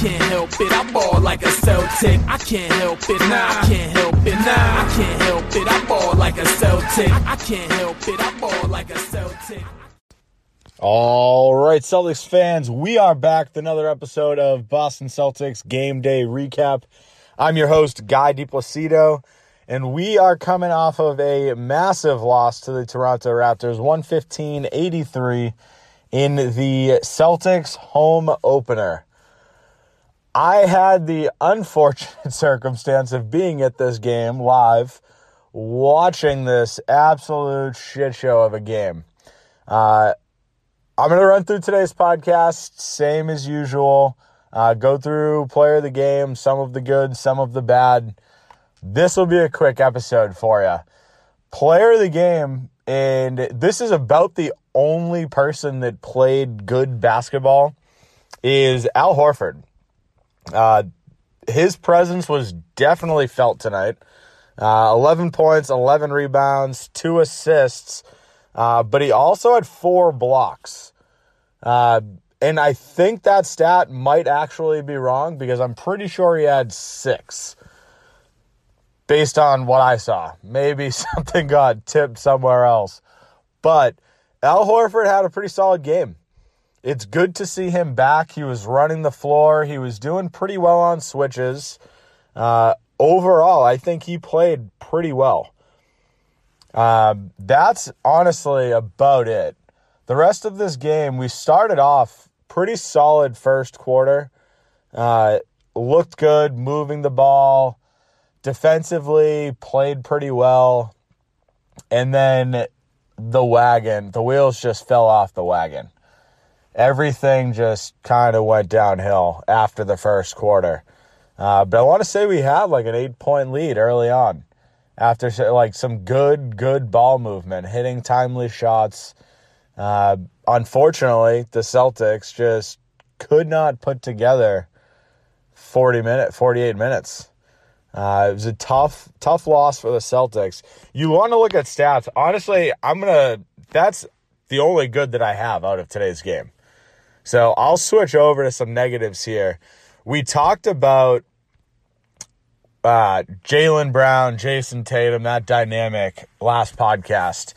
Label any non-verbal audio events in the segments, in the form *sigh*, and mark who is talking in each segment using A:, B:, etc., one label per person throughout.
A: can't help it. I ball like a Celtic. I can't help it. Nah, I can't help it. Nah, I can't help it. I ball like a Celtic. I can't help it. I ball like a Celtic.
B: All right, Celtics fans, we are back with another episode of Boston Celtics Game Day Recap. I'm your host, Guy DiPlacido, and we are coming off of a massive loss to the Toronto Raptors, 115 83 in the Celtics home opener. I had the unfortunate *laughs* circumstance of being at this game live, watching this absolute shit show of a game. Uh, I'm going to run through today's podcast, same as usual. Uh, go through player of the game, some of the good, some of the bad. This will be a quick episode for you. Player of the game, and this is about the only person that played good basketball, is Al Horford. Uh, his presence was definitely felt tonight. Uh, 11 points, 11 rebounds, two assists, uh, but he also had four blocks. Uh, and I think that stat might actually be wrong because I'm pretty sure he had six based on what I saw. Maybe *laughs* something got tipped somewhere else. But Al Horford had a pretty solid game. It's good to see him back. He was running the floor, he was doing pretty well on switches. Uh, overall, I think he played pretty well. Uh, that's honestly about it. The rest of this game, we started off pretty solid first quarter. Uh, looked good, moving the ball. Defensively, played pretty well. And then the wagon, the wheels just fell off the wagon. Everything just kind of went downhill after the first quarter. Uh, but I want to say we had like an eight point lead early on after like some good, good ball movement, hitting timely shots. Uh, unfortunately, the Celtics just could not put together 40 minute, 48 minutes. Uh, it was a tough, tough loss for the Celtics. You want to look at stats. Honestly, I'm going to, that's the only good that I have out of today's game. So I'll switch over to some negatives here. We talked about uh, Jaylen Brown, Jayson Tatum, that dynamic last podcast.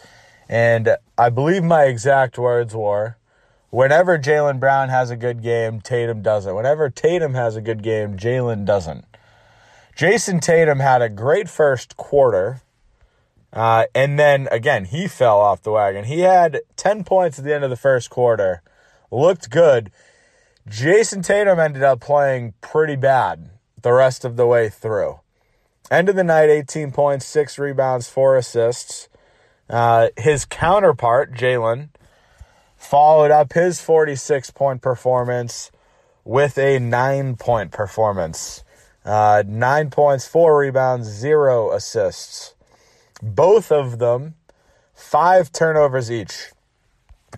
B: And I believe my exact words were whenever Jaylen Brown has a good game, Tatum doesn't. Whenever Tatum has a good game, Jaylen doesn't. Jayson Tatum had a great first quarter. Uh, and then again, he fell off the wagon. He had 10 points at the end of the first quarter, looked good. Jayson Tatum ended up playing pretty bad the rest of the way through. End of the night, 18 points, six rebounds, four assists. Uh, his counterpart, Jaylen, followed up his 46 point performance with a nine point performance. Uh, nine points, four rebounds, zero assists. Both of them, five turnovers each.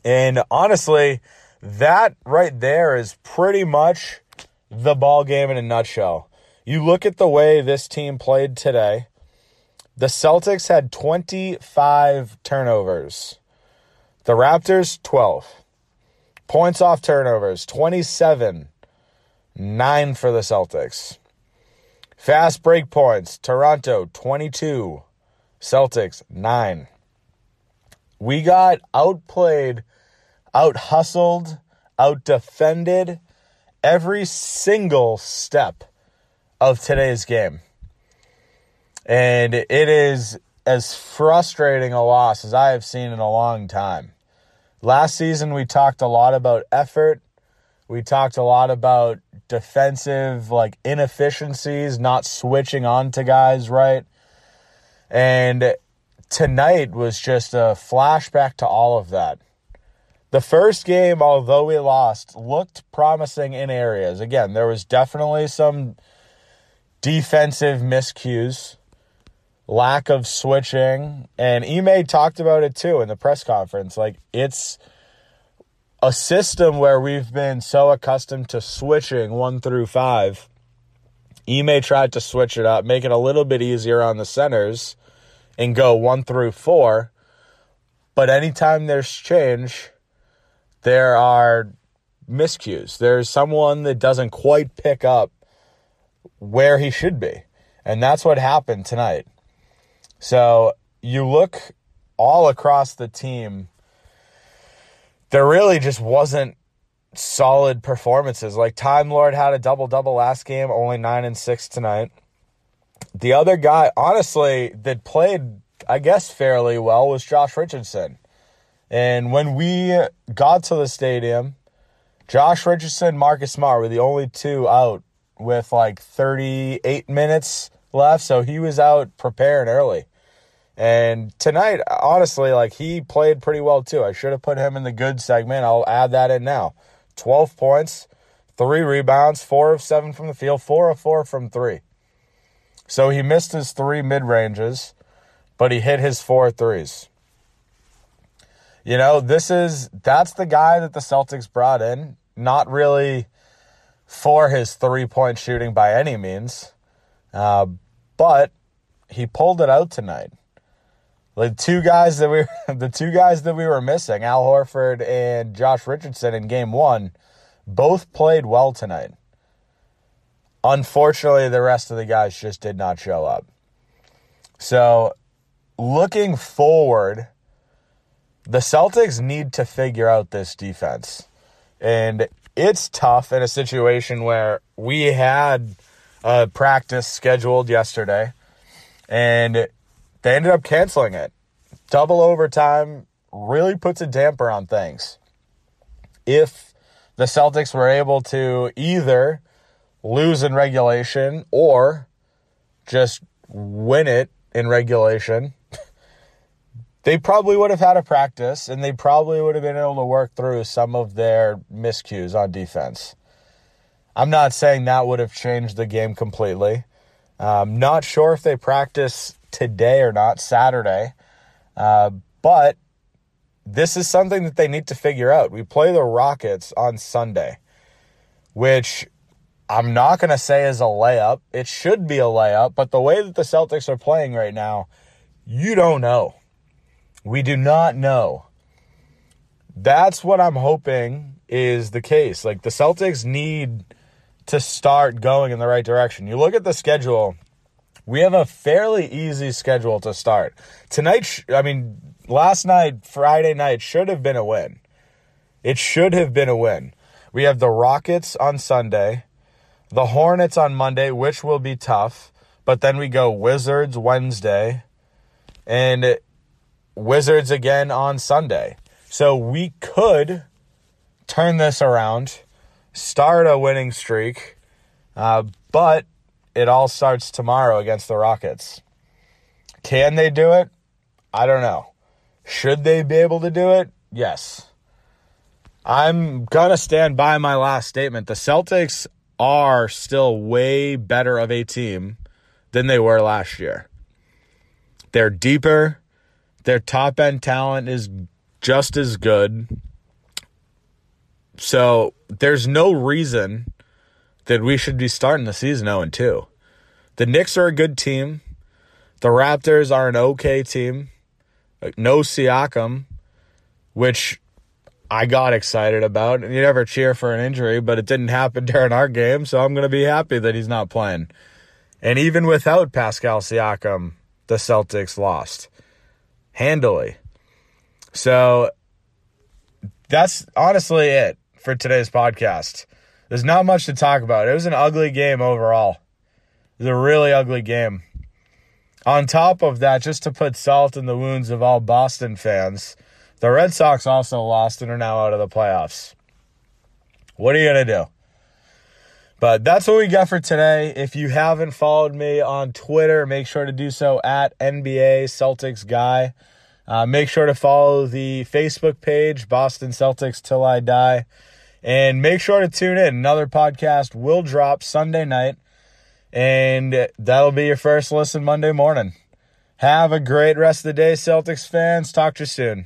B: And honestly, that right there is pretty much the ball game in a nutshell. You look at the way this team played today. The Celtics had 25 turnovers. The Raptors, 12. Points off turnovers, 27. 9 for the Celtics. Fast break points, Toronto, 22. Celtics, 9. We got outplayed, out hustled, out defended every single step of today's game. And it is as frustrating a loss as I have seen in a long time. Last season, we talked a lot about effort. We talked a lot about defensive, like inefficiencies, not switching on to guys right. And tonight was just a flashback to all of that. The first game, although we lost, looked promising in areas. Again, there was definitely some defensive miscues lack of switching. And Ime talked about it too in the press conference. Like it's a system where we've been so accustomed to switching one through five. Ime tried to switch it up, make it a little bit easier on the centers, and go one through four. But anytime there's change, there are miscues. There's someone that doesn't quite pick up where he should be. And that's what happened tonight. So you look all across the team, there really just wasn't solid performances. Like Time Lord had a double double last game, only nine and six tonight. The other guy, honestly, that played, I guess, fairly well was Josh Richardson. And when we got to the stadium, Josh Richardson, Marcus Smart were the only two out with like 38 minutes left. So he was out preparing early. And tonight, honestly, like he played pretty well too. I should have put him in the good segment. I'll add that in now. 12 points, three rebounds, four of seven from the field, four of four from three. So he missed his three mid ranges, but he hit his four threes. You know, this is that's the guy that the Celtics brought in, not really for his three point shooting by any means, uh, but he pulled it out tonight. The two guys that we *laughs* the two guys that we were missing, Al Horford and Josh Richardson in game 1, both played well tonight. Unfortunately, the rest of the guys just did not show up. So, looking forward, the Celtics need to figure out this defense. And it's tough in a situation where we had a practice scheduled yesterday and they ended up canceling it. Double overtime really puts a damper on things. If the Celtics were able to either lose in regulation or just win it in regulation, they probably would have had a practice and they probably would have been able to work through some of their miscues on defense. I'm not saying that would have changed the game completely. I'm not sure if they practice today or not, Saturday. Uh, but this is something that they need to figure out. We play the Rockets on Sunday, which I'm not going to say is a layup. It should be a layup, but the way that the Celtics are playing right now, you don't know. We do not know. That's what I'm hoping is the case. Like the Celtics need to start going in the right direction. You look at the schedule, we have a fairly easy schedule to start. Tonight, I mean, last night, Friday night, should have been a win. It should have been a win. We have the Rockets on Sunday, the Hornets on Monday, which will be tough, but then we go Wizards Wednesday, and Wizards again on Sunday. So we could turn this around, start a winning streak, uh, but it all starts tomorrow against the Rockets. Can they do it? I don't know. Should they be able to do it? Yes. I'm going to stand by my last statement. The Celtics are still way better of a team than they were last year. They're deeper. Their top end talent is just as good. So there's no reason that we should be starting the season 0 2. The Knicks are a good team. The Raptors are an okay team. No Siakam, which I got excited about. You never cheer for an injury, but it didn't happen *laughs* during our game, so I'm going to be happy that he's not playing. And even without Pascal Siakam, the Celtics lost handily. So that's honestly it for today's podcast. There's not much to talk about. It was an ugly game overall. It was a really ugly game. On top of that, just to put salt in the wounds of all Boston fans, the Red Sox also lost and are now out of the playoffs. What are you going to do? But that's what we got for today. If you haven't followed me on Twitter, make sure to do so at NBA Celtics Guy. Uh, make sure to follow the Facebook page, Boston Celtics Till I Die. And make sure to tune in. Another podcast will drop Sunday night. And that'll be your first listen Monday morning. Have a great rest of the day, Celtics fans. Talk to you soon.